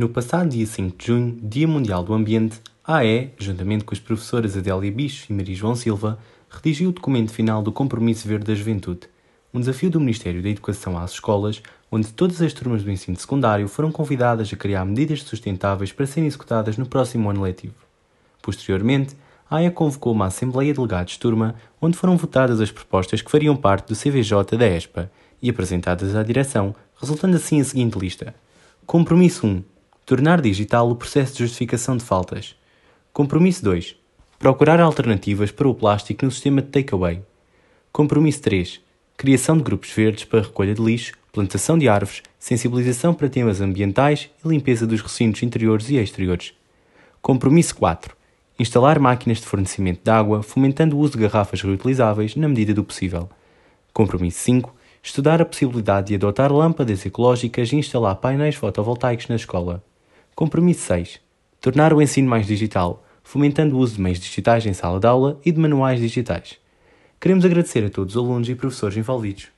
No passado dia 5 de junho, Dia Mundial do Ambiente, a AE, juntamente com as professoras Adélia Bicho e Maria João Silva, redigiu o documento final do Compromisso Verde da Juventude, um desafio do Ministério da Educação às escolas, onde todas as turmas do ensino secundário foram convidadas a criar medidas sustentáveis para serem executadas no próximo ano letivo. Posteriormente, a AE convocou uma Assembleia de Delegados de Turma, onde foram votadas as propostas que fariam parte do CVJ da ESPA e apresentadas à direção, resultando assim a seguinte lista. Compromisso 1. Tornar digital o processo de justificação de faltas. Compromisso 2. Procurar alternativas para o plástico no sistema de takeaway. Compromisso 3. Criação de grupos verdes para recolha de lixo, plantação de árvores, sensibilização para temas ambientais e limpeza dos recintos interiores e exteriores. Compromisso 4. Instalar máquinas de fornecimento de água, fomentando o uso de garrafas reutilizáveis na medida do possível. Compromisso 5. Estudar a possibilidade de adotar lâmpadas ecológicas e instalar painéis fotovoltaicos na escola. Compromisso 6. Tornar o ensino mais digital, fomentando o uso de meios digitais em sala de aula e de manuais digitais. Queremos agradecer a todos os alunos e professores envolvidos.